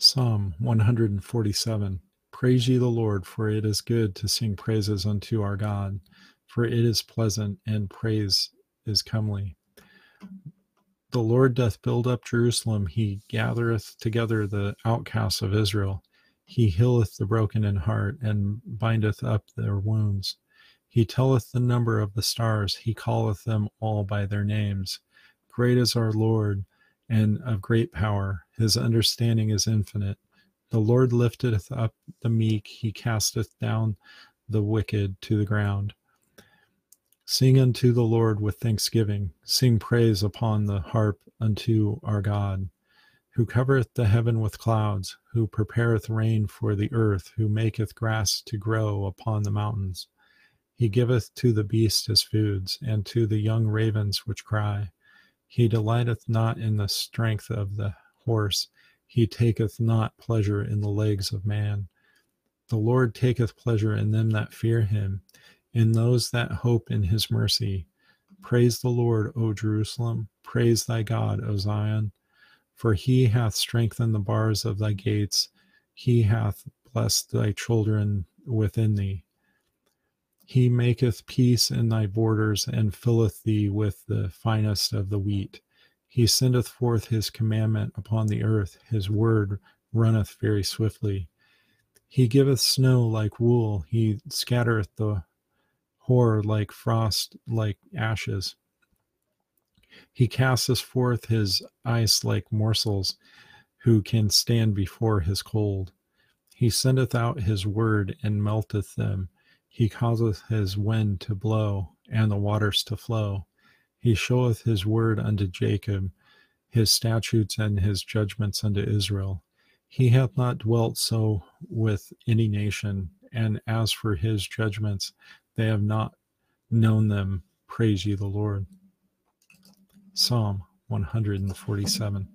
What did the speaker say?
Psalm 147 Praise ye the Lord, for it is good to sing praises unto our God, for it is pleasant, and praise is comely. The Lord doth build up Jerusalem, he gathereth together the outcasts of Israel. He healeth the broken in heart, and bindeth up their wounds. He telleth the number of the stars, he calleth them all by their names. Great is our Lord and of great power. His understanding is infinite. The Lord lifteth up the meek, he casteth down the wicked to the ground. Sing unto the Lord with thanksgiving, sing praise upon the harp unto our God, who covereth the heaven with clouds, who prepareth rain for the earth, who maketh grass to grow upon the mountains. He giveth to the beast his foods, and to the young ravens which cry. He delighteth not in the strength of the horse, he taketh not pleasure in the legs of man. The Lord taketh pleasure in them that fear him, in those that hope in his mercy. Praise the Lord, O Jerusalem. Praise thy God, O Zion. For he hath strengthened the bars of thy gates, he hath blessed thy children within thee. He maketh peace in thy borders, and filleth thee with the finest of the wheat. He sendeth forth his commandment upon the earth, his word runneth very swiftly. He giveth snow like wool, he scattereth the hoar like frost, like ashes. He casteth forth his ice like morsels, who can stand before his cold? He sendeth out his word and melteth them. He causeth his wind to blow, and the waters to flow. He showeth his word unto Jacob, his statutes and his judgments unto Israel. He hath not dwelt so with any nation, and as for his judgments, they have not known them. Praise ye the Lord. Psalm 147.